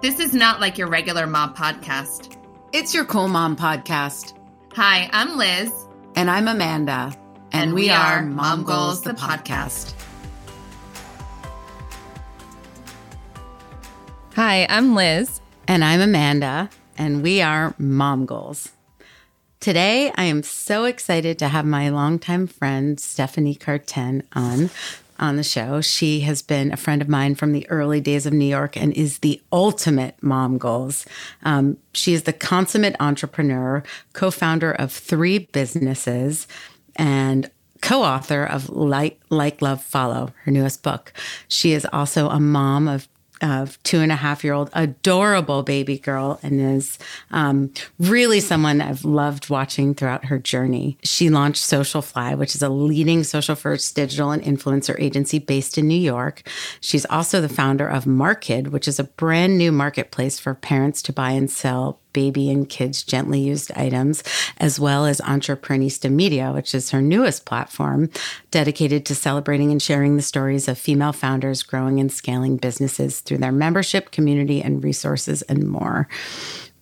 This is not like your regular mom podcast. It's your Cool Mom podcast. Hi, I'm Liz. And I'm Amanda. And, and we, we, are Mom Goals, the podcast. Hi, I'm Liz. And I'm Amanda. And we are Mom Goals. Today, I am so excited to have my longtime friend, Stephanie Cartin, on on the show. She has been a friend of mine from the early days of New York and is the ultimate mom goals. Um, she is the consummate entrepreneur, co founder of three businesses, and co author of Like, like, Love, Follow, her newest book. She is also a mom of of two and a half year old adorable baby girl and is um, really someone I've loved watching throughout her journey. She launched Socialfly, which is a leading social first digital and influencer agency based in New York. She's also the founder of Markid, which is a brand new marketplace for parents to buy and sell baby and kids gently used items, as well as Entreprenista Media, which is her newest platform dedicated to celebrating and sharing the stories of female founders growing and scaling businesses through their membership, community, and resources, and more.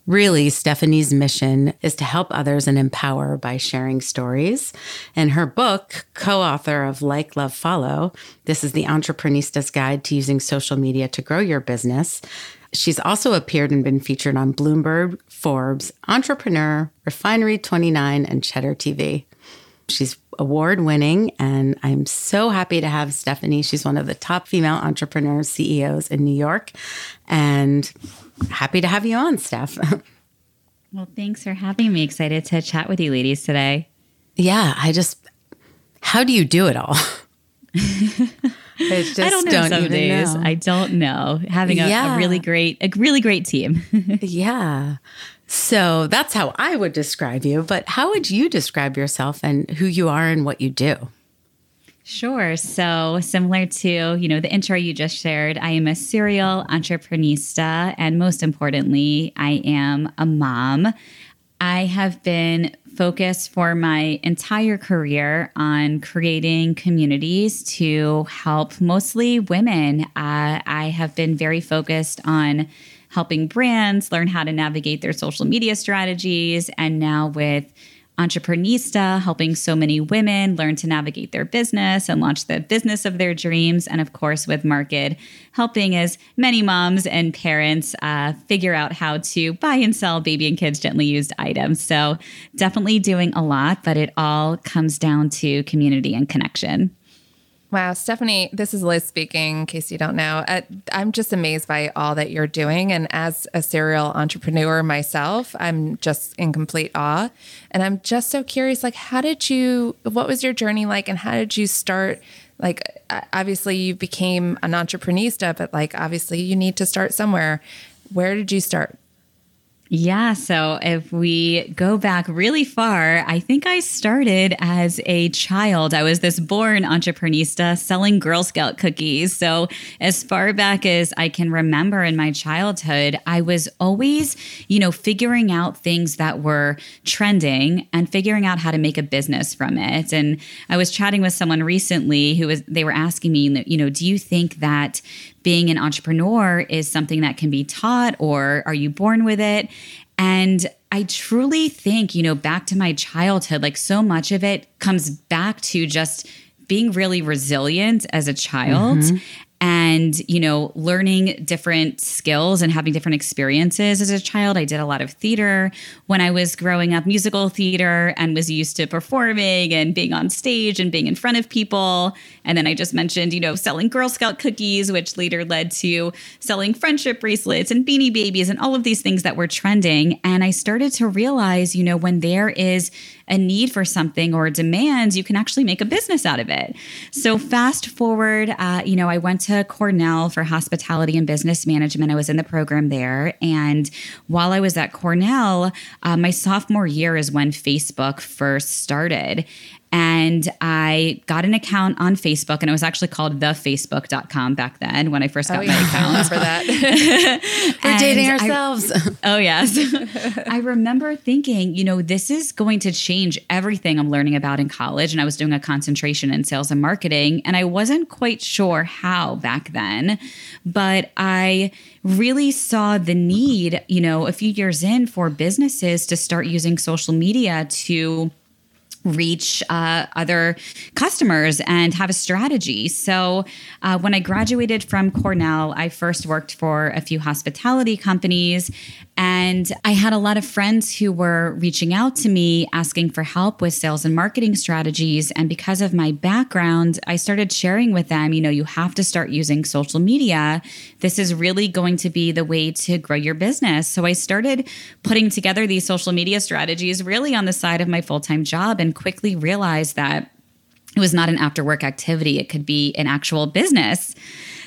Really, Stephanie's mission is to help others and empower by sharing stories. In her book, co author of Like, Love, Follow, this is the Entreprenista's Guide to Using Social Media to Grow Your Business. She's also appeared and been featured on Bloomberg, Forbes, Entrepreneur, Refinery 29, and Cheddar TV. She's award winning, and I'm so happy to have Stephanie. She's one of the top female entrepreneurs, CEOs in New York, and happy to have you on, Steph. well, thanks for having me. Excited to chat with you ladies today. Yeah, I just, how do you do it all? Just I don't know don't some days. Know. I don't know. Having a, yeah. a really great, a really great team. yeah. So that's how I would describe you. But how would you describe yourself and who you are and what you do? Sure. So, similar to, you know, the intro you just shared, I am a serial entreprenista and most importantly, I am a mom. I have been focused for my entire career on creating communities to help mostly women. Uh, I have been very focused on helping brands learn how to navigate their social media strategies. And now with Entreprenista, helping so many women learn to navigate their business and launch the business of their dreams. And of course, with Markid, helping as many moms and parents uh, figure out how to buy and sell baby and kids gently used items. So, definitely doing a lot, but it all comes down to community and connection. Wow, Stephanie, this is Liz speaking, in case you don't know. Uh, I'm just amazed by all that you're doing. And as a serial entrepreneur myself, I'm just in complete awe. And I'm just so curious like, how did you, what was your journey like, and how did you start? Like, obviously, you became an entreprenista, but like, obviously, you need to start somewhere. Where did you start? Yeah. So if we go back really far, I think I started as a child. I was this born entreprenista selling Girl Scout cookies. So as far back as I can remember in my childhood, I was always, you know, figuring out things that were trending and figuring out how to make a business from it. And I was chatting with someone recently who was, they were asking me, you know, do you think that being an entrepreneur is something that can be taught or are you born with it? And I truly think, you know, back to my childhood, like so much of it comes back to just being really resilient as a child mm-hmm and you know learning different skills and having different experiences as a child. I did a lot of theater when i was growing up musical theater and was used to performing and being on stage and being in front of people. And then i just mentioned you know selling girl scout cookies which later led to selling friendship bracelets and beanie babies and all of these things that were trending. And i started to realize you know when there is a need for something or a demand, you can actually make a business out of it. So fast forward, uh, you know, I went to Cornell for hospitality and business management. I was in the program there. And while I was at Cornell, uh, my sophomore year is when Facebook first started. And I got an account on Facebook, and it was actually called thefacebook.com back then when I first got Oh, my yeah. I account. remember that. We're dating I- ourselves. Oh, yes. I remember thinking, you know, this is going to change everything I'm learning about in college. And I was doing a concentration in sales and marketing, and I wasn't quite sure how back then. But I really saw the need, you know, a few years in for businesses to start using social media to reach uh, other customers and have a strategy. So, uh, when I graduated from Cornell, I first worked for a few hospitality companies. And I had a lot of friends who were reaching out to me asking for help with sales and marketing strategies. And because of my background, I started sharing with them, you know, you have to start using social media. This is really going to be the way to grow your business. So I started putting together these social media strategies really on the side of my full time job and quickly realized that it was not an after work activity, it could be an actual business.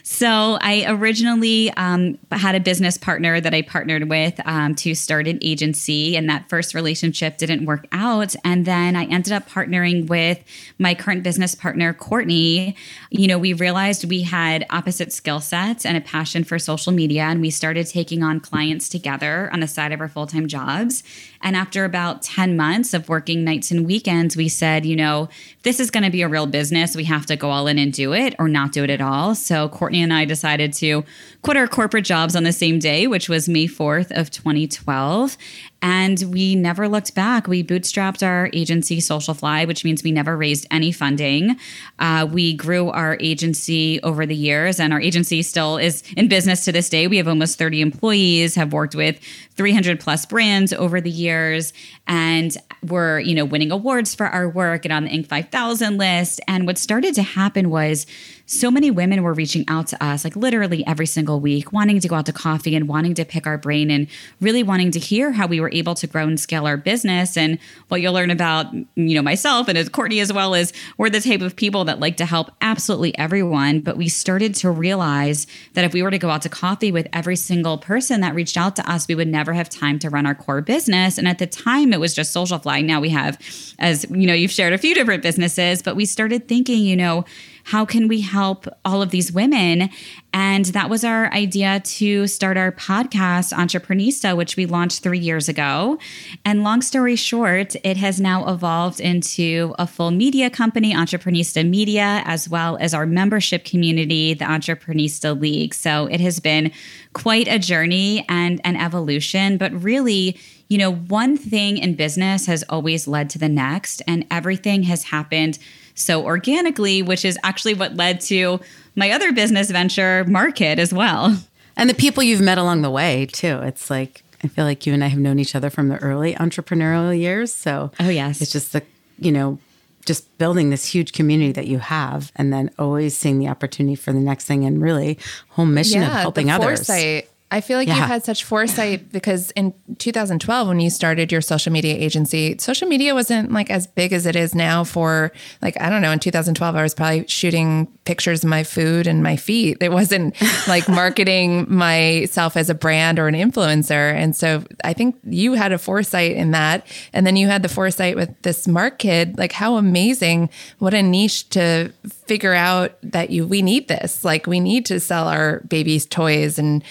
So I originally um, had a business partner that I partnered with um, to start an agency, and that first relationship didn't work out. And then I ended up partnering with my current business partner, Courtney. You know, we realized we had opposite skill sets and a passion for social media, and we started taking on clients together on the side of our full time jobs. And after about 10 months of working nights and weekends, we said, you know, this is going to be a real business, we have to go all in and do it or not do it at all. So Courtney and I decided to quit our corporate jobs on the same day, which was May 4th of 2012. And we never looked back. We bootstrapped our agency, Social Fly, which means we never raised any funding. Uh, we grew our agency over the years, and our agency still is in business to this day. We have almost 30 employees, have worked with 300 plus brands over the years, and we're you know winning awards for our work and on the Inc. 5000 list. And what started to happen was so many women were reaching out to us, like literally every single week, wanting to go out to coffee and wanting to pick our brain and really wanting to hear how we were able to grow and scale our business. And what you'll learn about, you know, myself and as Courtney as well is we're the type of people that like to help absolutely everyone. But we started to realize that if we were to go out to coffee with every single person that reached out to us, we would never have time to run our core business. And at the time, it was just Socialfly. Now we have, as you know, you've shared a few different businesses, but we started thinking, you know, how can we help all of these women? And that was our idea to start our podcast, Entreprenista, which we launched three years ago. And long story short, it has now evolved into a full media company, Entreprenista Media, as well as our membership community, the Entreprenista League. So it has been quite a journey and an evolution, but really, you know, one thing in business has always led to the next, and everything has happened so organically, which is actually what led to my other business venture, Markid, as well. And the people you've met along the way, too. It's like, I feel like you and I have known each other from the early entrepreneurial years. So, Oh, yes. It's just the, you know, just building this huge community that you have and then always seeing the opportunity for the next thing and really whole mission of helping the others. Foresight. I feel like Yeah. you've had such foresight because in 2012, when you started your social media agency, social media wasn't like as big as it is now. For like, I don't know, in 2012, I was probably shooting pictures of my food and my feet. It wasn't like marketing myself as a brand or an influencer. And so I think you had a foresight in that. And then you had the foresight with this Markid. Like, how amazing. What a niche to figure out that you, we need this. Like, we need to sell our babies' toys and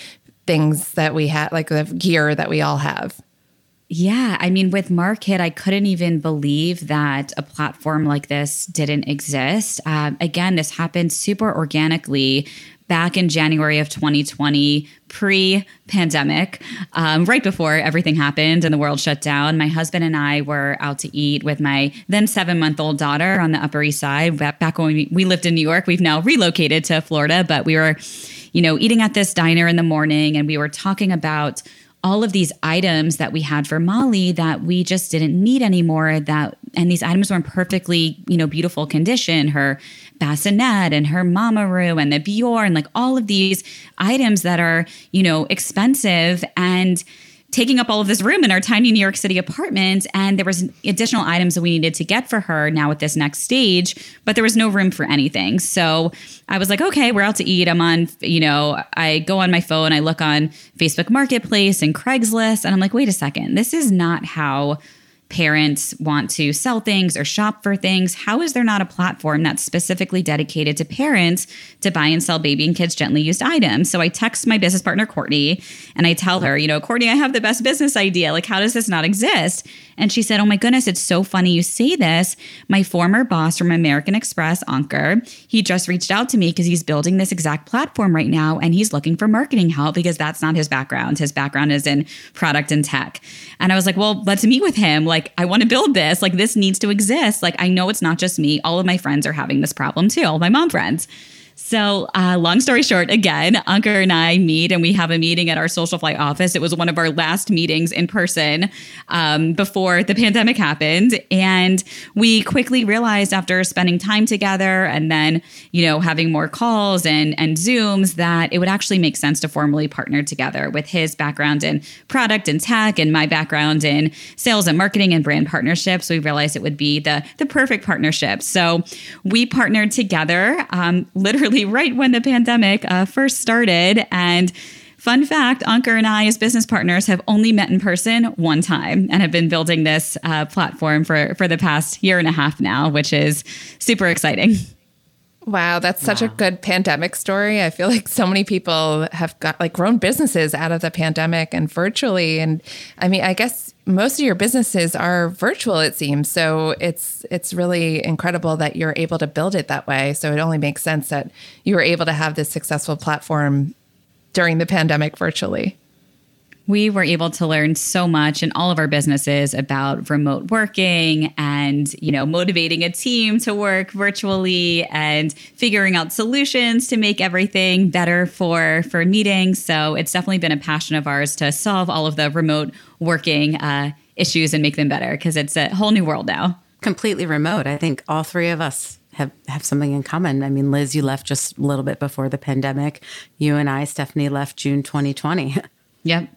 things that we have, like the gear that we all have. Yeah, I mean, with Markid, I couldn't even believe that a platform like this didn't exist. Um, again, this happened super organically back in January of 2020, pre pandemic, um, right before everything happened and the world shut down. My husband and I were out to eat with my then seven month old daughter on the Upper East Side. Back when we, we lived in New York, we've now relocated to Florida, but we were, you know, eating at this diner in the morning and we were talking about all of these items that we had for Molly that we just didn't need anymore that and these items were in perfectly, you know, beautiful condition, her bassinet and her mamaRoo and the Bior and like all of these items that are, you know, expensive. And taking up all of this room in our tiny New York City apartment and there was additional items that we needed to get for her now at this next stage but there was no room for anything. So I was like okay we're out to eat. I'm on you know I go on my phone I look on Facebook Marketplace and Craigslist and I'm like wait a second this is not how parents want to sell things or shop for things, how is there not a platform that's specifically dedicated to parents to buy and sell baby and kids gently used items? So I text my business partner, Courtney, and I tell her, you know, Courtney, I have the best business idea. Like, how does this not exist? And she said, Oh my goodness, it's so funny you say this. My former boss from American Express, Ankur, he just reached out to me because he's building this exact platform right now and he's looking for marketing help because that's not his background. His background is in product and tech. And I was like, Well, let's meet with him. Like, I want to build this. Like, this needs to exist. Like, I know it's not just me. All of my friends are having this problem too, all my mom friends. So, uh, long story short, again, Ankur and I meet and we have a meeting at our Social Fly office. It was one of our last meetings in person um, before the pandemic happened. And we quickly realized after spending time together and then, you know, having more calls and, and Zooms that it would actually make sense to formally partner together with his background in product and tech and my background in sales and marketing and brand partnerships. We realized it would be the, the perfect partnership. So we partnered together um, literally right when the pandemic uh, first started. And Fun fact Ankur and I, as business partners, have only met in person one time and have been building this uh, platform for, for the past year and a half now, which is super exciting. Wow, that's such wow. a good pandemic story. I feel like so many people have got like grown businesses out of the pandemic and virtually. And I mean, I guess most of your businesses are virtual, it seems. So it's it's really incredible that you're able to build it that way. So it only makes sense that you were able to have this successful platform during the pandemic virtually we were able to learn so much in all of our businesses about remote working and you know motivating a team to work virtually and figuring out solutions to make everything better for for meetings so it's definitely been a passion of ours to solve all of the remote working uh, issues and make them better because it's a whole new world now completely remote i think all three of us have have something in common. I mean, Liz, you left just a little bit before the pandemic. You and I, Stephanie, left June 2020. Yep.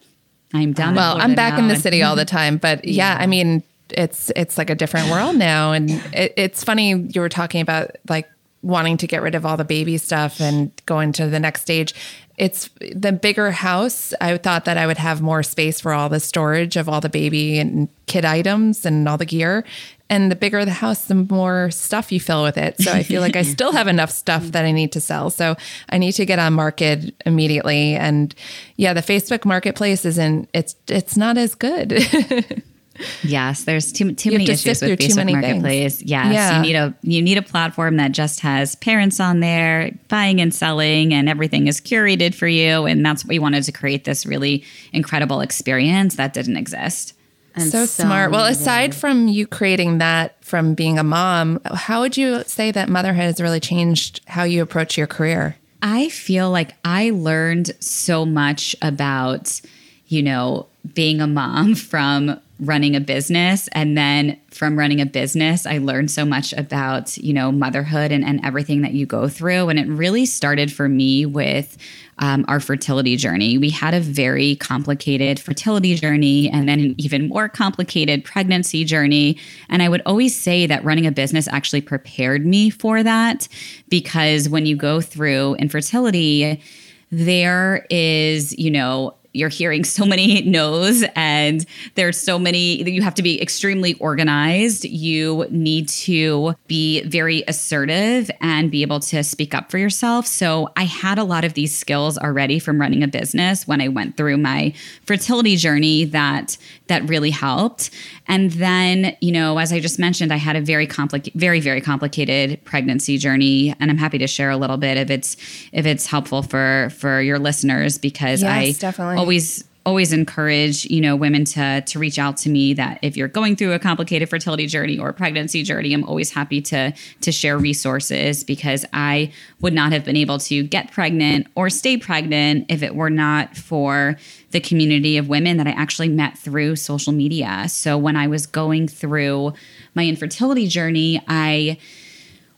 I'm down. Well, I'm back in the city all the time, but yeah, yeah, I mean, it's it's like a different world now, and it, it's funny you were talking about like wanting to get rid of all the baby stuff and going to the next stage. It's the bigger house. I thought that I would have more space for all the storage of all the baby and kid items and all the gear. And the bigger the house, the more stuff you fill with it. So I feel like I still have enough stuff that I need to sell. So I need to get on Markid immediately. And yeah, the Facebook marketplace isn't it's it's not as good. yes, there's too too many issues with Facebook Marketplace. Things. Yes, yeah. you need a you need a platform that just has parents on there buying and selling, and everything is curated for you. And that's what we wanted to create this really incredible experience that didn't exist. And so, so smart. Well, aside from you creating that from being a mom, how would you say that motherhood has really changed how you approach your career? I feel like I learned so much about, you know, being a mom from running a business. And then from running a business i learned so much about you know motherhood and, and everything that you go through. And it really started for me with um, our fertility journey. We had a very complicated fertility journey and then an even more complicated pregnancy journey. And i would always say that running a business actually prepared me for that because when you go through infertility there is you know you're hearing so many no's and there's so many you have to be extremely organized. You need to be very assertive and be able to speak up for yourself. So i had a lot of these skills already from running a business when i went through my fertility journey that that really helped. And then you know as i just mentioned i had a very complicated very very complicated pregnancy journey. And i'm happy to share a little bit if it's if it's helpful for for your listeners because yes, i definitely always always encourage you know women to to reach out to me that if you're going through a complicated fertility journey or pregnancy journey i'm always happy to to share resources because i would not have been able to get pregnant or stay pregnant if it were not for the community of women that i actually met through social media. So when i was going through my infertility journey i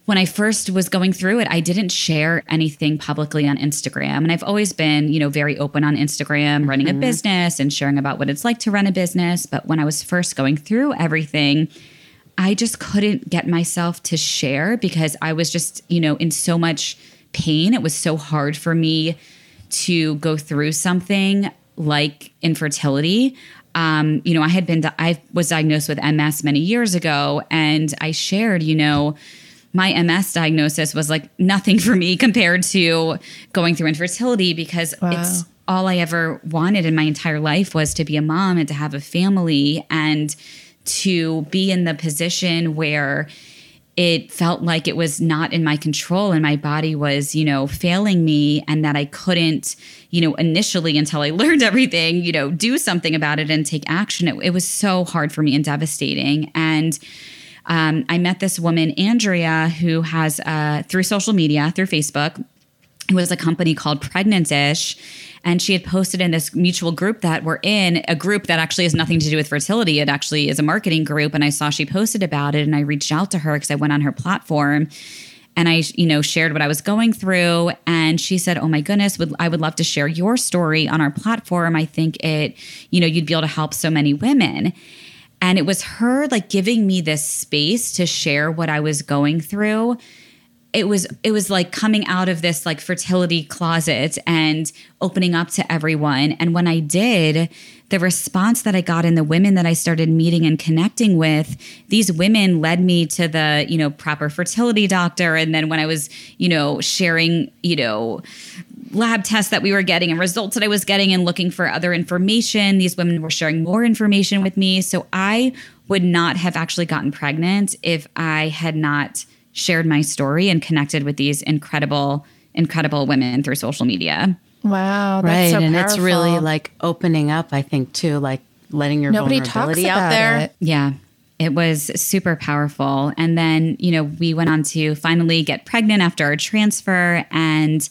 when I first was going through it, I didn't share anything publicly on Instagram. And I've always been, you know, very open on Instagram, running mm-hmm. a business and sharing about what it's like to run a business. But when I was first going through everything, I just couldn't get myself to share because I was just, you know, in so much pain. It was so hard for me to go through something like infertility. um, you know, I had been, I was diagnosed with MS many years ago, and I shared, you know, my MS diagnosis was like nothing for me compared to going through infertility because it's all I ever wanted in my entire life was to be a mom and to have a family and to be in the position where it felt like it was not in my control and my body was, you know, failing me and that I couldn't, you know, initially until I learned everything, you know, do something about it and take action. It, it was so hard for me and devastating. And um, I met this woman, Andrea, who has, uh, through social media, through Facebook, it was a company called Pregnantish. And she had posted in this mutual group that we're in, a group that actually has nothing to do with fertility. It actually is a marketing group. And I saw she posted about it and I reached out to her because I went on her platform and I, you know, shared what I was going through. And she said, Oh my goodness, would I would love to share your story on our platform. I think it, you know, you'd be able to help so many women. And it was her like giving me this space to share what I was going through. It was it was like coming out of this like fertility closet and opening up to everyone. And when i did the response that i got in the women that i started meeting and connecting with these women led me to the you know proper fertility doctor. And then when i was you know sharing you know lab tests that we were getting and results that i was getting and looking for other information these women were sharing more information with me so i would not have actually gotten pregnant if i had not shared my story and connected with these incredible, incredible women through social media. Wow, that's right. so and it's really like opening up, I think, too, like letting your nobody talks vulnerability about out there. it. Yeah. It was super powerful. And then, you know, we went on to finally get pregnant after our transfer. And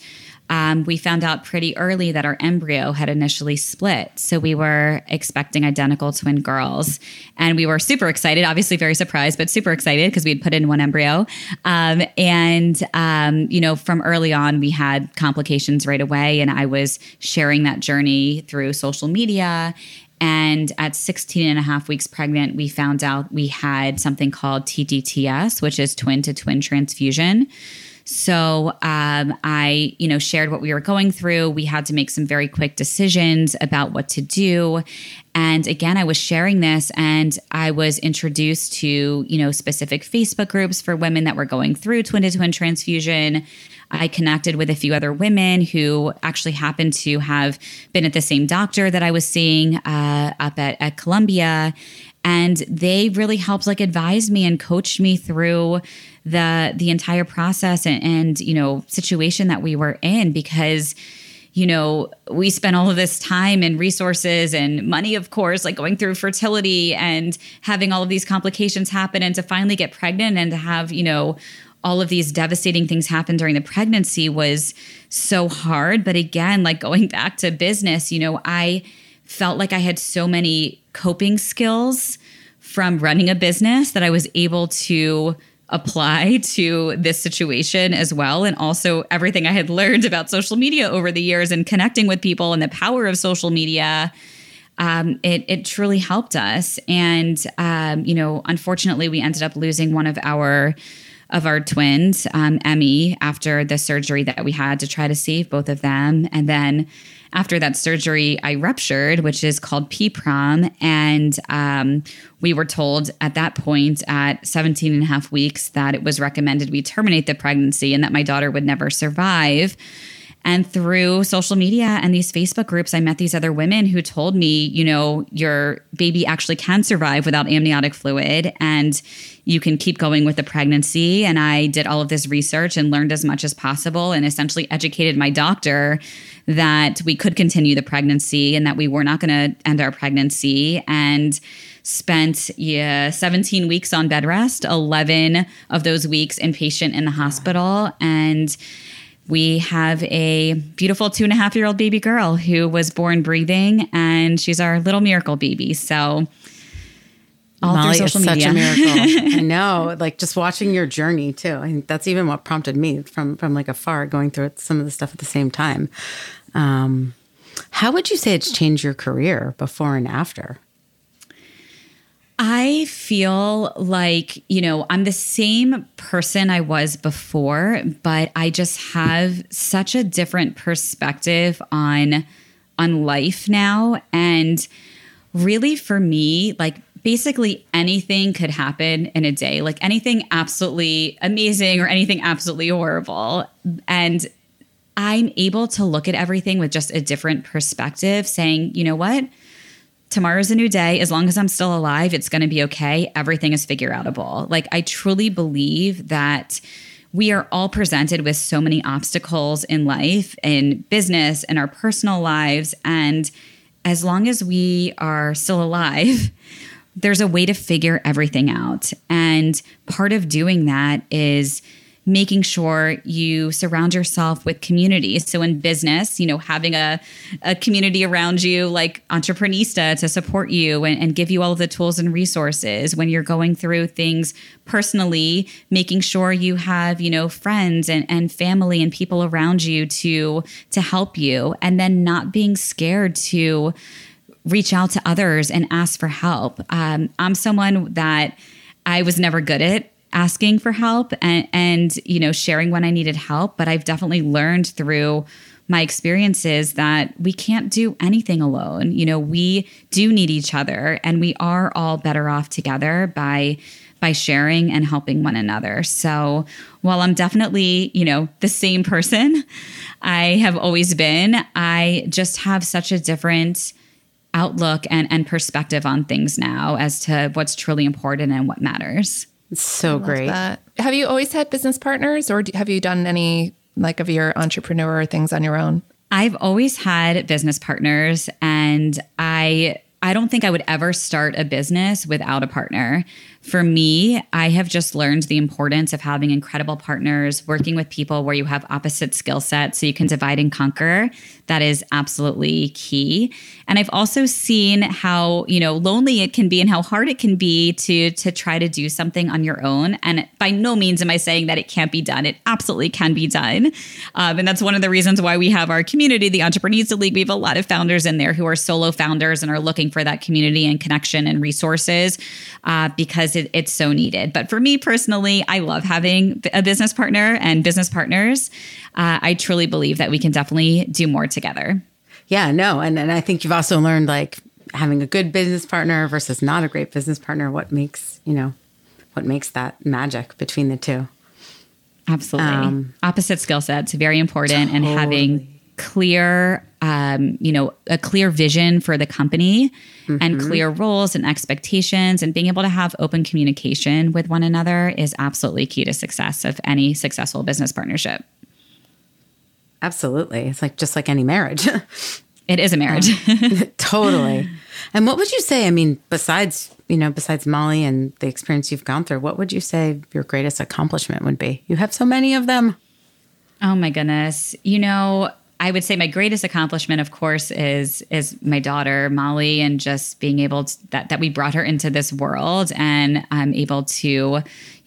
um, we found out pretty early that our embryo had initially split. So we were expecting identical twin girls. And we were super excited, obviously very surprised, but super excited because we had put in one embryo. Um, and, um, you know, from early on, we had complications right away. And I was sharing that journey through social media. And at 16 and a half weeks pregnant, we found out we had something called TTTS, which is twin to twin transfusion. So um, I, you know, shared what we were going through. We had to make some very quick decisions about what to do. And again, I was sharing this and I was introduced to, you know, specific Facebook groups for women that were going through twin to twin transfusion. I connected with a few other women who actually happened to have been at the same doctor that I was seeing uh, up at, at Columbia. And they really helped like advise me and coached me through the the entire process and, and you know situation that we were in because you know, we spent all of this time and resources and money, of course, like going through fertility and having all of these complications happen and to finally get pregnant and to have, you know, all of these devastating things happen during the pregnancy was so hard. But again, like going back to business, you know, I felt like I had so many coping skills from running a business that I was able to apply to this situation as well. And also everything I had learned about social media over the years and connecting with people and the power of social media. Um, it, it truly helped us. And, um, you know, unfortunately, we ended up losing one of our of our twins, um, Emmy, after the surgery that we had to try to save both of them. And then after that surgery, I ruptured, which is called PPROM. And um, we were told at that point at 17 and a half weeks that it was recommended we terminate the pregnancy and that my daughter would never survive. And through social media and these Facebook groups, I met these other women who told me, you know, your baby actually can survive without amniotic fluid and you can keep going with the pregnancy. And I did all of this research and learned as much as possible and essentially educated my doctor that we could continue the pregnancy and that we were not going to end our pregnancy. And spent yeah, 17 weeks on bed rest, 11 of those weeks inpatient in the hospital. And we have a beautiful two and a half year old baby girl who was born breathing, and she's our little miracle baby. So, all Molly through is social such media. a miracle. I know, like just watching your journey too. I think that's even what prompted me from from like afar, going through some of the stuff at the same time. Um, how would you say it's changed your career before and after? I feel like, you know, I'm the same person I was before, but I just have such a different perspective on on life now and really for me, like basically anything could happen in a day, like anything absolutely amazing or anything absolutely horrible. And I'm able to look at everything with just a different perspective, saying, you know what? Tomorrow's a new day. As long as I'm still alive, it's going to be okay. Everything is figure outable. Like, I truly believe that we are all presented with so many obstacles in life, in business, in our personal lives. And as long as we are still alive, there's a way to figure everything out. And part of doing that is making sure you surround yourself with community. So in business, you know, having a, a community around you like Entreprenista to support you and, and give you all of the tools and resources when you're going through things personally, making sure you have, you know, friends and, and family and people around you to to help you. And then not being scared to reach out to others and ask for help. Um, I'm someone that I was never good at asking for help and, and you know sharing when I needed help, but I've definitely learned through my experiences that we can't do anything alone. You know, we do need each other and we are all better off together by by sharing and helping one another. So, while I'm definitely, you know, the same person I have always been, I just have such a different outlook and, and perspective on things now as to what's truly important and what matters. It's so great. That. Have you always had business partners or have you done any like of your entrepreneur things on your own? I've always had business partners and I I don't think I would ever start a business without a partner. For me, I have just learned the importance of having incredible partners, working with people where you have opposite skill sets so you can divide and conquer. That is absolutely key. And I've also seen how, you know, lonely it can be and how hard it can be to to try to do something on your own. And by no means am I saying that it can't be done. It absolutely can be done. Um, and that's one of the reasons why we have our community, the Entreprenista League. We have a lot of founders in there who are solo founders and are looking for that community and connection and resources uh, because it, it's so needed. But for me personally, I love having a business partner and business partners. Uh, I truly believe that we can definitely do more together. Yeah, no. And, and I think you've also learned like having a good business partner versus not a great business partner, what makes, you know, what makes that magic between the two. Absolutely. Um, Opposite skill sets, very important. Totally. And having clear, um, you know, a clear vision for the company mm-hmm. and clear roles and expectations and being able to have open communication with one another is absolutely key to success of any successful business partnership. Absolutely. It's like just like any marriage. it is a marriage. totally. And what would you say? I mean, besides, you know, besides Molly and the experience you've gone through, what would you say your greatest accomplishment would be? You have so many of them. Oh my goodness. You know, I would say my greatest accomplishment, of course, is is my daughter Molly, and just being able to that that we brought her into this world, and I'm able to, you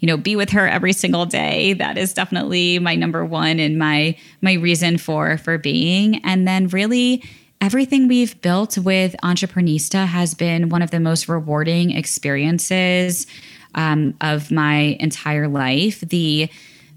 know, be with her every single day. That is definitely my number one and my my reason for for being. And then really everything we've built with Entreprenista has been one of the most rewarding experiences um, of my entire life. The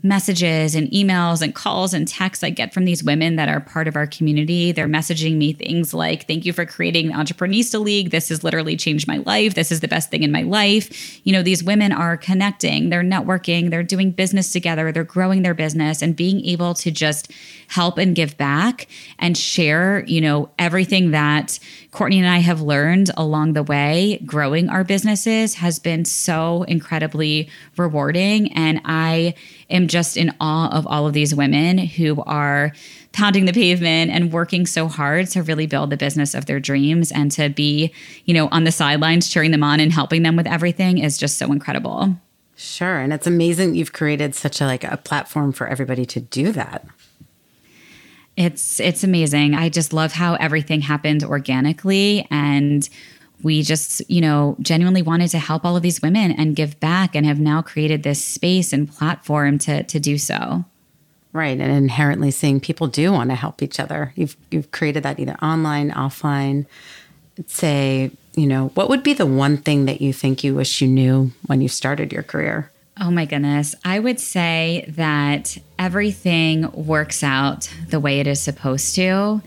messages and emails and calls and texts I get from these women that are part of our community. They're messaging me things like, Thank you for creating the Entreprenista League. This has literally changed my life. This is the best thing in my life. You know, these women are connecting, they're networking, they're doing business together, they're growing their business, and being able to just help and give back and share, you know, everything that Courtney and I have learned along the way growing our businesses has been so incredibly rewarding. And I am just in awe of all of these women who are pounding the pavement and working so hard to really build the business of their dreams and to be, you know, on the sidelines cheering them on and helping them with everything is just so incredible. Sure, and it's amazing you've created such a like a platform for everybody to do that. It's it's amazing. I just love how everything happened organically and we just, you know, genuinely wanted to help all of these women and give back and have now created this space and platform to to do so. Right, and inherently seeing people do want to help each other. You've you've created that either online, offline. Say, you know, what would be the one thing that you think you wish you knew when you started your career? Oh my goodness. I would say that everything works out the way it is supposed to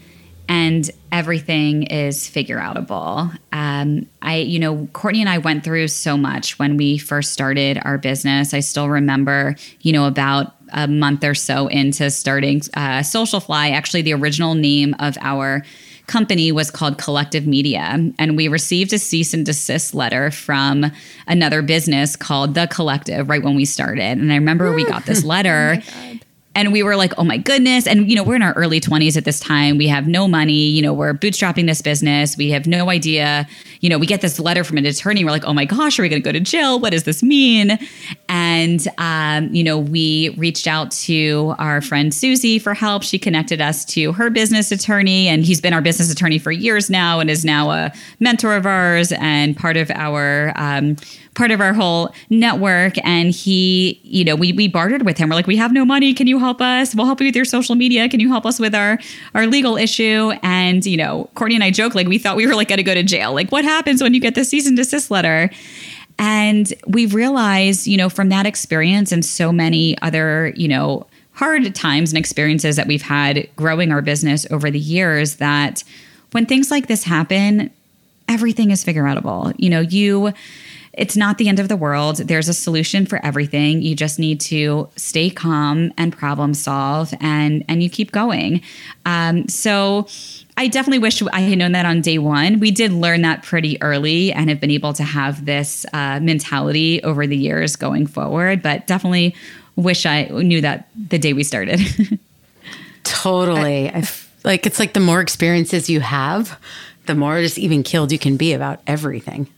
and everything is figure outable. Um, I, you know, Courtney and I went through so much when we first started our business. I still remember, you know, about a month or so into starting uh, Social Fly. Actually, the original name of our company was called Collective Media. And we received a cease and desist letter from another business called The Collective right when we started. And I remember we got this oh letter. oh and we were like, oh my goodness. And, you know, we're in our early 20s at this time. We have no money. You know, we're bootstrapping this business. We have no idea. You know, we get this letter from an attorney. We're like, oh my gosh, are we going to go to jail? What does this mean? And, um, you know, we reached out to our friend Susie for help. She connected us to her business attorney, and he's been our business attorney for years now and is now a mentor of ours and part of our, um, part of our whole network. And he, you know, we we bartered with him. We're like, we have no money. Can you help us? We'll help you with your social media. Can you help us with our our legal issue? And you know, Courtney and I joke like we thought we were like going to go to jail. Like, what happens when you get the cease and desist letter? And we realized, you know, from that experience and so many other, you know, hard times and experiences that we've had growing our business over the years that when things like this happen, everything is figure outable. You know, you it's not the end of the world. There's a solution for everything. You just need to stay calm and problem solve, and and you keep going. Um, so. I definitely wish I had known that on day one. We did learn that pretty early and have been able to have this uh, mentality over the years going forward. But definitely wish I knew that the day we started. totally. I, like it's like the more experiences you have, the more just even killed you can be about everything.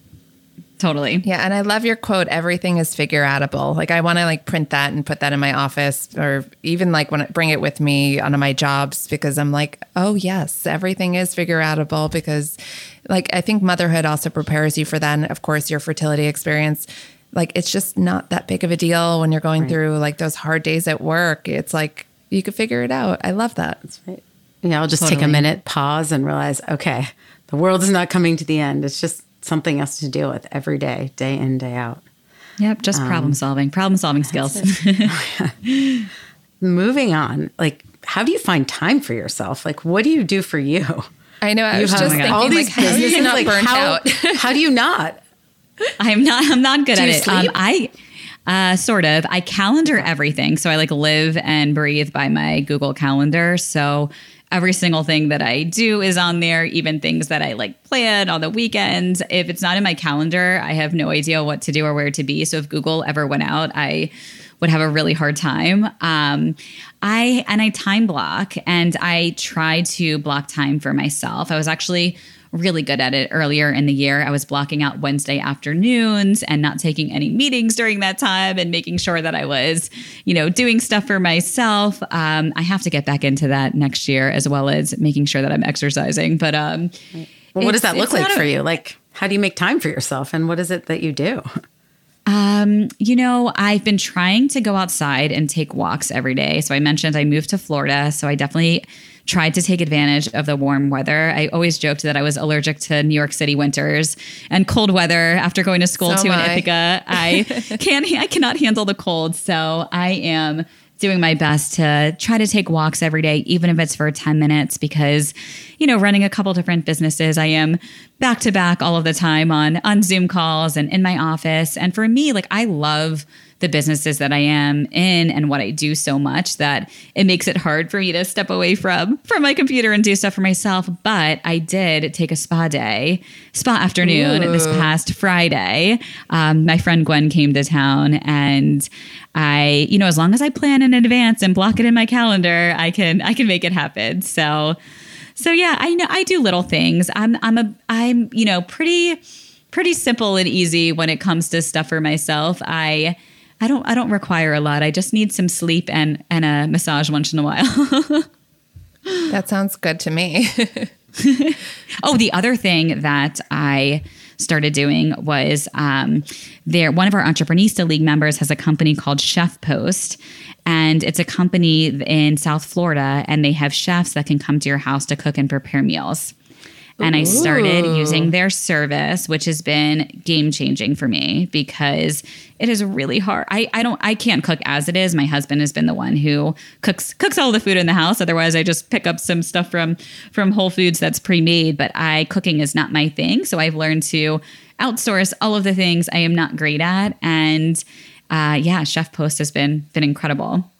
Totally. Yeah, and I love your quote everything is figure outable. Like I want to like print that and put that in my office or even like when I bring it with me on my jobs because I'm like, "Oh, yes, everything is figure outable because like I think motherhood also prepares you for that and of course your fertility experience. Like it's just not that big of a deal when you're going right. through like those hard days at work. It's like you could figure it out. I love that. That's right. Yeah, I'll just totally. take a minute, pause and realize, okay, the world is not coming to the end. It's just something else to deal with every day, day in, day out. Yep, just um, problem solving, problem solving skills. Moving on, like, how do you find time for yourself? Like, what do you do for you? I know. I you was just thinking, all these like, businesses, how not like, burnt how, out? how do you not? I'm not. I'm not good do at it. Um, I uh, sort of. I calendar everything, so I like live and breathe by my Google Calendar. So every single thing that I do is on there, even things that I like plan on the weekends. If it's not in my calendar, I have no idea what to do or where to be. So if Google ever went out, I would have a really hard time. Um, I and I time block and I try to block time for myself. I was actually really good at it earlier in the year. I was blocking out Wednesday afternoons and not taking any meetings during that time and making sure that I was, you know, doing stuff for myself. Um, I have to get back into that next year as well as making sure that I'm exercising. But um, well, what does that look like for you? Like, how do you make time for yourself and what is it that you do? Um, you know, I've been trying to go outside and take walks every day. So I mentioned I moved to Florida. So I definitely tried to take advantage of the warm weather. I always joked that I was allergic to New York City winters and cold weather after going to school so too in Ithaca. I can't I cannot handle the cold. So I am doing my best to try to take walks every day, even if it's for 10 minutes, because, you know, running a couple different businesses, I am back to back all of the time on on Zoom calls and in my office. And for me, like I love the businesses that I am in and what I do so much that it makes it hard for me to step away from from my computer and do stuff for myself. But I did take a spa day, spa afternoon Ooh. this past Friday. Um, my friend Gwen came to town and I, you know, as long as I plan in advance and block it in my calendar, I can I can make it happen. So so yeah, I know I do little things. I'm I'm a I'm, you know, pretty pretty simple and easy when it comes to stuff for myself. I I don't I don't require a lot. I just need some sleep and and a massage once in a while. that sounds good to me. oh, the other thing that I started doing was um, there. One of our Entreprenista League members has a company called Chef Post, and it's a company in South Florida, and they have chefs that can come to your house to cook and prepare meals. and I started using their service, which has been game changing for me because it is really hard. I, I don't I can't cook as it is. My husband has been the one who cooks cooks all the food in the house. Otherwise, I just pick up some stuff from from Whole Foods that's pre made. But I cooking is not my thing, so I've learned to outsource all of the things I am not great at. And uh, yeah, Chef Post has been been incredible.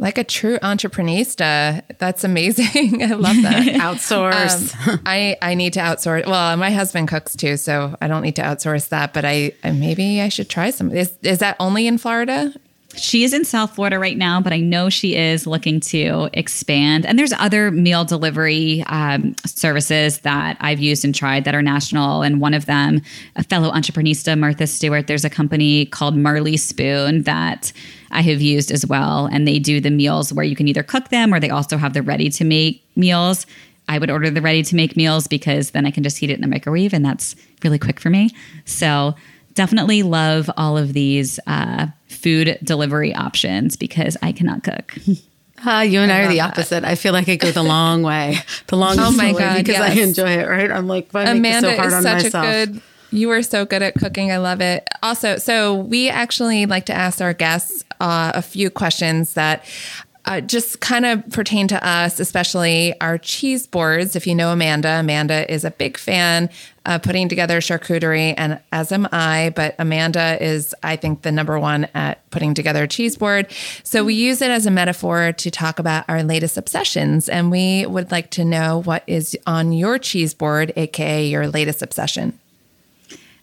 Like a true entreprenista. That's amazing. I love that. Outsource. Um, I, I need to outsource. Well, my husband cooks too, so I don't need to outsource that, but I, I maybe I should try some. Is, is that only in Florida? She is in South Florida right now, but I know she is looking to expand. And there's other meal delivery um, services that I've used and tried that are national. And one of them, a fellow entreprenista, Martha Stewart, there's a company called Marley Spoon that I have used as well. And they do the meals where you can either cook them or they also have the ready to make meals. I would order the ready to make meals because then I can just heat it in the microwave and that's really quick for me. So definitely love all of these uh, food delivery options because I cannot cook. Uh, you and I, are the opposite. I feel like I go the long way, the longest Oh my God, because I enjoy it. Right? I'm like, why make Amanda it so hard is on such myself? a good. You are so good at cooking. I love it. Also, so we actually like to ask our guests uh, a few questions that uh, just kind of pertain to us, especially our cheese boards. If you know Amanda, Amanda is a big fan of putting together charcuterie, and as am I. But Amanda is, I think, the number one at putting together a cheese board. So we use it as a metaphor to talk about our latest obsessions, and we would like to know what is on your cheese board, aka your latest obsession.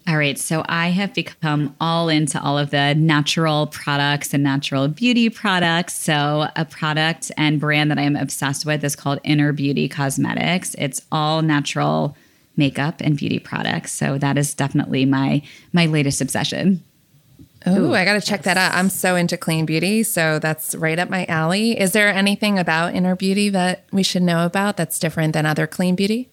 All right. So I have become all into all of the natural products and natural beauty products. So a product and brand that I am obsessed with is called Inner Beauty Cosmetics. It's all natural makeup and beauty products. So that is definitely my my latest obsession. Oh, I got to check that out. I'm so into clean beauty, so that's right up my alley. Is there anything about inner beauty that we should know about that's different than other clean beauty?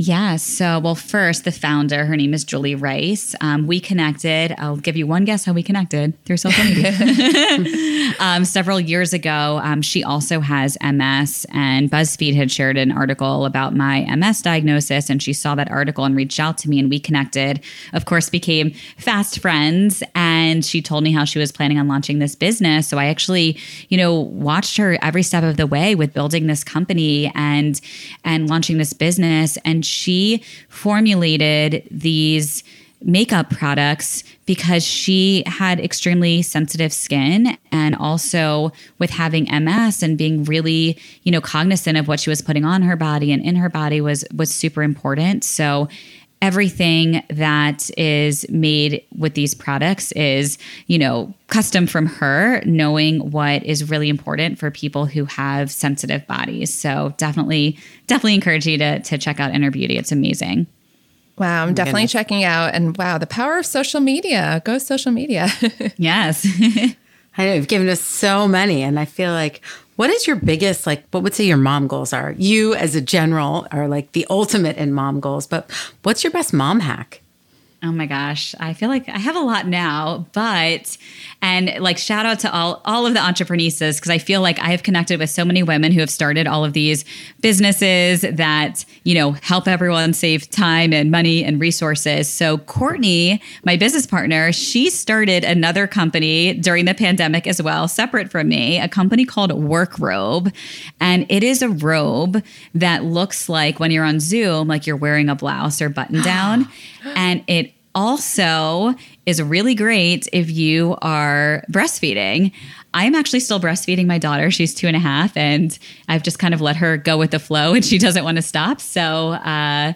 Yeah. So, well, first, the founder, her name is Julie Rice. Um, we connected. I'll give you one guess how we connected through social media. um, several years ago, um, she also has MS, and BuzzFeed had shared an article about my MS diagnosis. And she saw that article and reached out to me, and we connected. Of course, became fast friends. And she told me how she was planning on launching this business. So I actually, you know, watched her every step of the way with building this company and and launching this business. And she formulated these makeup products because she had extremely sensitive skin and also with having MS and being really, you know, cognizant of what she was putting on her body and in her body was was super important. So everything that is made with these products is, you know, custom from her, knowing what is really important for people who have sensitive bodies. So definitely, definitely encourage you to to check out Inner Beauty. It's amazing. Wow, I'm oh definitely checking out. And wow, the power of social media. Go social media. Yes. I know you've given us so many, and I feel like what is your biggest like? What would say your mom goals are? You as a general are like the ultimate in mom goals, but what's your best mom hack? Oh my gosh, I feel like I have a lot now, but and like shout out to all all of the entrepreneurs because I feel like I have connected with so many women who have started all of these businesses that you know help everyone save time and money and resources. So Courtney, my business partner, she started another company during the pandemic as well, separate from me, a company called Work Robe, and it is a robe that looks like when you're on Zoom, like you're wearing a blouse or button down, and it also is really great if you are breastfeeding. I'm actually still breastfeeding my daughter. She's two and a half, and I've just kind of let her go with the flow, and she doesn't want to stop. So uh,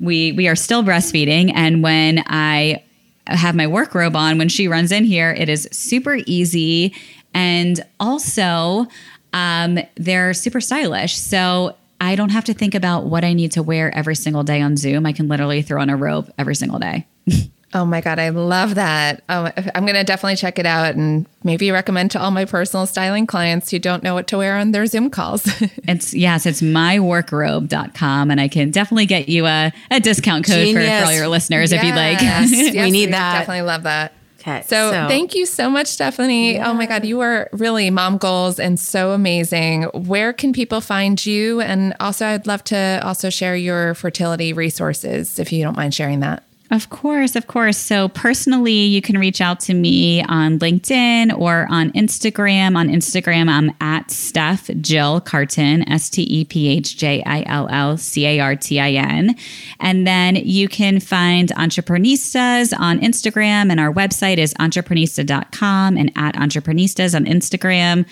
we we are still breastfeeding, and when I have my work robe on, when she runs in here, it is super easy, and also um, they're super stylish. So I don't have to think about what I need to wear every single day on Zoom. I can literally throw on a robe every single day. oh my God, I love that. Oh, I'm going to definitely check it out and maybe recommend to all my personal styling clients who don't know what to wear on their Zoom calls. It's yes, it's myworkrobe.com and I can definitely get you a, a discount code for, for all your listeners if you'd like. Yes, yes, We need would that. Definitely love that. Okay. So, thank you so much, Stephanie. Oh my God, you are really mom goals and so amazing. Where can people find you? And also, I'd love to also share your fertility resources if you don't mind sharing that. Of course, of course. So personally, you can reach out to me on LinkedIn or on Instagram. On Instagram, I'm at Steph Jill Cartin, S T E P H J I L L C A R T I N. And then you can find Entreprenistas on Instagram, and our website is entreprenista.com and at Entreprenistas on Instagram.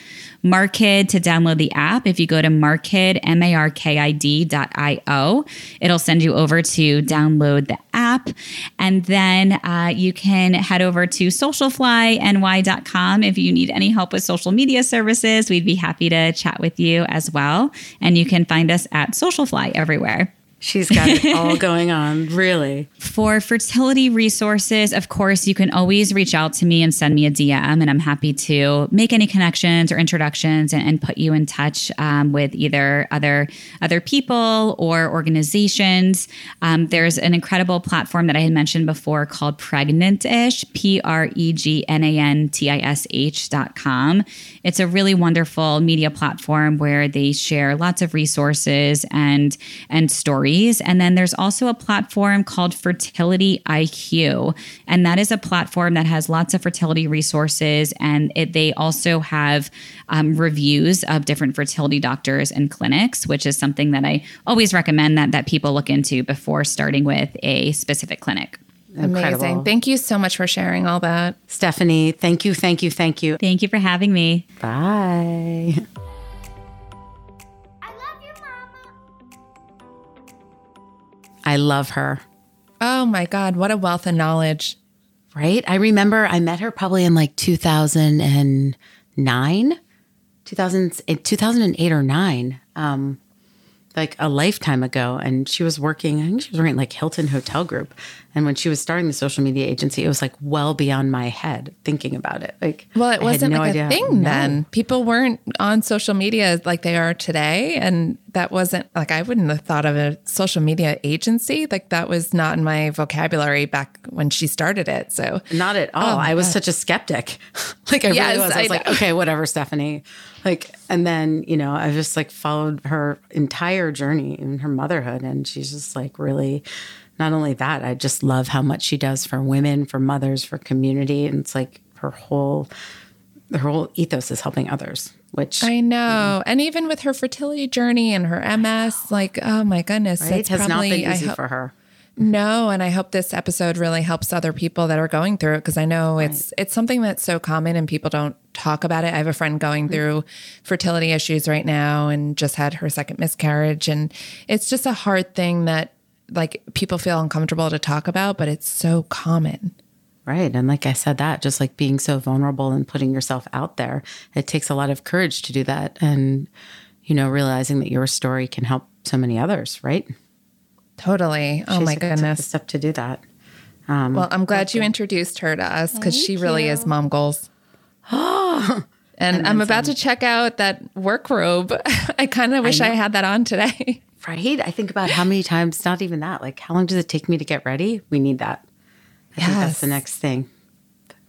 Markid to download the app. If you go to Markid, M A R K I D dot I O, it'll send you over to download the app. And then uh, you can head over to socialflyny.com if you need any help with social media services. We'd be happy to chat with you as well. And you can find us at Socialfly everywhere. She's got it all going on, really. For fertility resources, of course, you can always reach out to me and send me a DM, and I'm happy to make any connections or introductions and, and put you in touch um, with either other other people or organizations. Um, there's an incredible platform that I had mentioned before called Pregnantish, P R E G N A N T I S H dot com. It's a really wonderful media platform where they share lots of resources and and stories. And then there's also a platform called Fertility IQ, and that is a platform that has lots of fertility resources, and it, they also have um, reviews of different fertility doctors and clinics, which is something that I always recommend that that people look into before starting with a specific clinic. Incredible. Amazing. Thank you so much for sharing all that. Stephanie, thank you, thank you, thank you. Thank you for having me. Bye. I love her. Oh my God, what a wealth of knowledge. Right? I remember I met her probably in like 2009, 2000, 2008 or 9, um, like a lifetime ago. And she was working, I think she was working like Hilton Hotel Group. And when she was starting the social media agency, it was like well beyond my head thinking about it. Like, Well, it wasn't no like idea. a thing then. People weren't on social media like they are today. And that wasn't like I wouldn't have thought of a social media agency. Like that was not in my vocabulary back when she started it. So Not at oh all. I was such a skeptic. like I Oh Yes, really was. I I was like, okay, whatever, Stephanie. Like, and then you know, I just like followed her entire journey in her motherhood, and she's just like really. Not only that, I just love how much she does for women, for mothers, for community, and it's like her whole, her whole ethos is helping others. Which I know. And even with her fertility journey and her MS, like, oh my goodness. right, has not probably, been I easy hope- for her. No, and I hope this episode really helps other people that are going through it because I know it's it's something that's so common and people don't talk about it. I have a friend going mm-hmm. through fertility issues right now and just had her second miscarriage and it's just a hard thing that like people feel uncomfortable to talk about, but it's so common. Right. And like I said, that just like being so vulnerable and putting yourself out there, it takes a lot of courage to do that. And, you know, realizing that your story can help so many others, right? Totally. Oh She my took- took the goodness. step to do that. Well, I'm glad you introduced her to us because she really is mom goals. and I'm about to check out that work robe. I kind of wish I, had that on today. Right. I think about how many times, not even that, like how long does it take me to get ready? We need that. I think that's the next thing.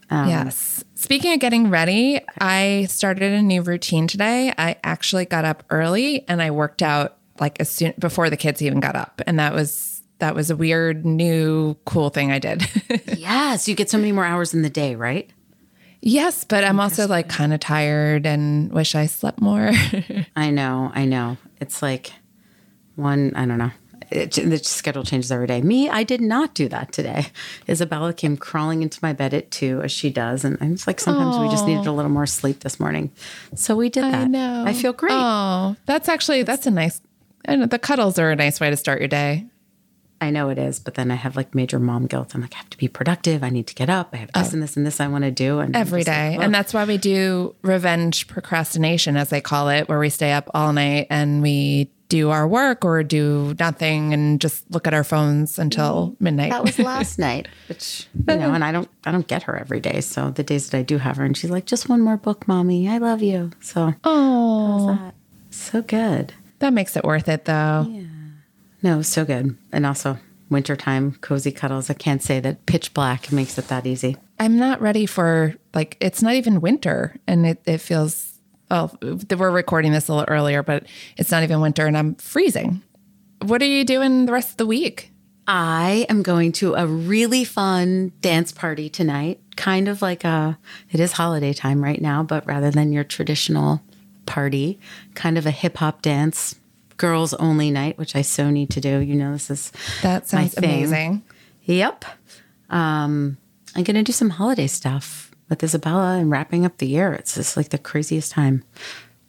Um, yes. Speaking of getting ready, I started a new routine today. I actually got up early and I worked out like as soon before the kids even got up. And that was that was a weird new cool thing I did. Yes. You get so many more hours in the day, right? yes, but I'm also like kind of tired and wish I slept more. I know. I know. It's like one, I don't know. It, the schedule changes every day. Me, I did not do that today. Isabella came crawling into my bed at two, as she does, and I'm just like, sometimes we just needed a little more sleep this morning, so we did that. I know. I feel great. Oh, that's actually that's a nice I know the cuddles are a nice way to start your day. I know it is, but then I have like major mom guilt. I'm like, I have to be productive. I need to get up. I have this oh. and this and this I want to do, and every just like, day. And that's why we do revenge procrastination, as they call it, where we stay up all night and we do our work or do nothing and just look at our phones until mm-hmm. midnight. that was last night, which you know, and I don't, I don't get her every day. So the days that I do have her, and she's like, just one more book, mommy. I love you. So oh, so good. That makes it worth it, though. Yeah. No, so good. And also wintertime cozy cuddles. I can't say that pitch black makes it that easy. I'm not ready for like it's not even winter and it, it feels oh we're recording this a little earlier, but it's not even winter and I'm freezing. What are you doing the rest of the week? I am going to a really fun dance party tonight. Kind of like a, it is holiday time right now, but rather than your traditional party, kind of a hip hop dance, girls only night, which I so need to do. You know, this is That sounds amazing. Yep. Um, I'm going to do some holiday stuff with Isabella and wrapping up the year. It's just like the craziest time.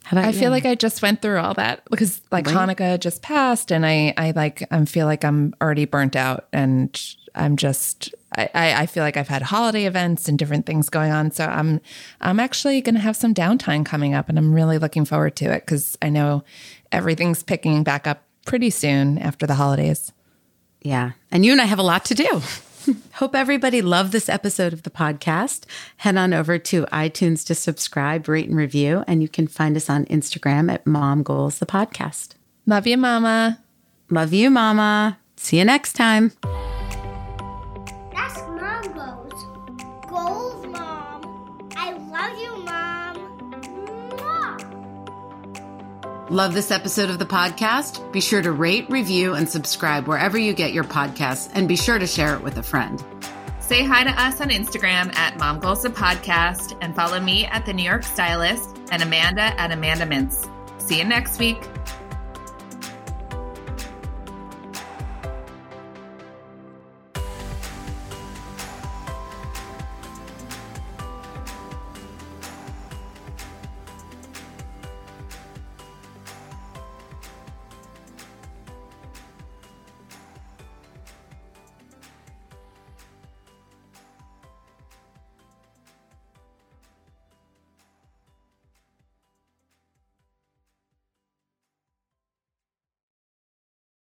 How about I you? feel like I just went through all that because like Hanukkah just passed and I I like I feel like I'm already burnt out and I'm just I, I feel like I've had holiday events and different things going on. So I'm I'm actually gonna have some downtime coming up and I'm really looking forward to it because I know everything's picking back up pretty soon after the holidays. Yeah. And you and I have a lot to do. Hope everybody loved this episode of the podcast. Head on over to iTunes to subscribe, rate, and review. And you can find us on Instagram at Mom Goals the Podcast. Love you, mama. Love you, Mama. See you next time. Love this episode of the podcast? Be sure to rate, review, and subscribe wherever you get your podcasts, and be sure to share it with a friend. Say hi to us on Instagram at Mom Goals Podcast, and follow me at the New York Stylist and Amanda at Amanda Mintz. See you next week.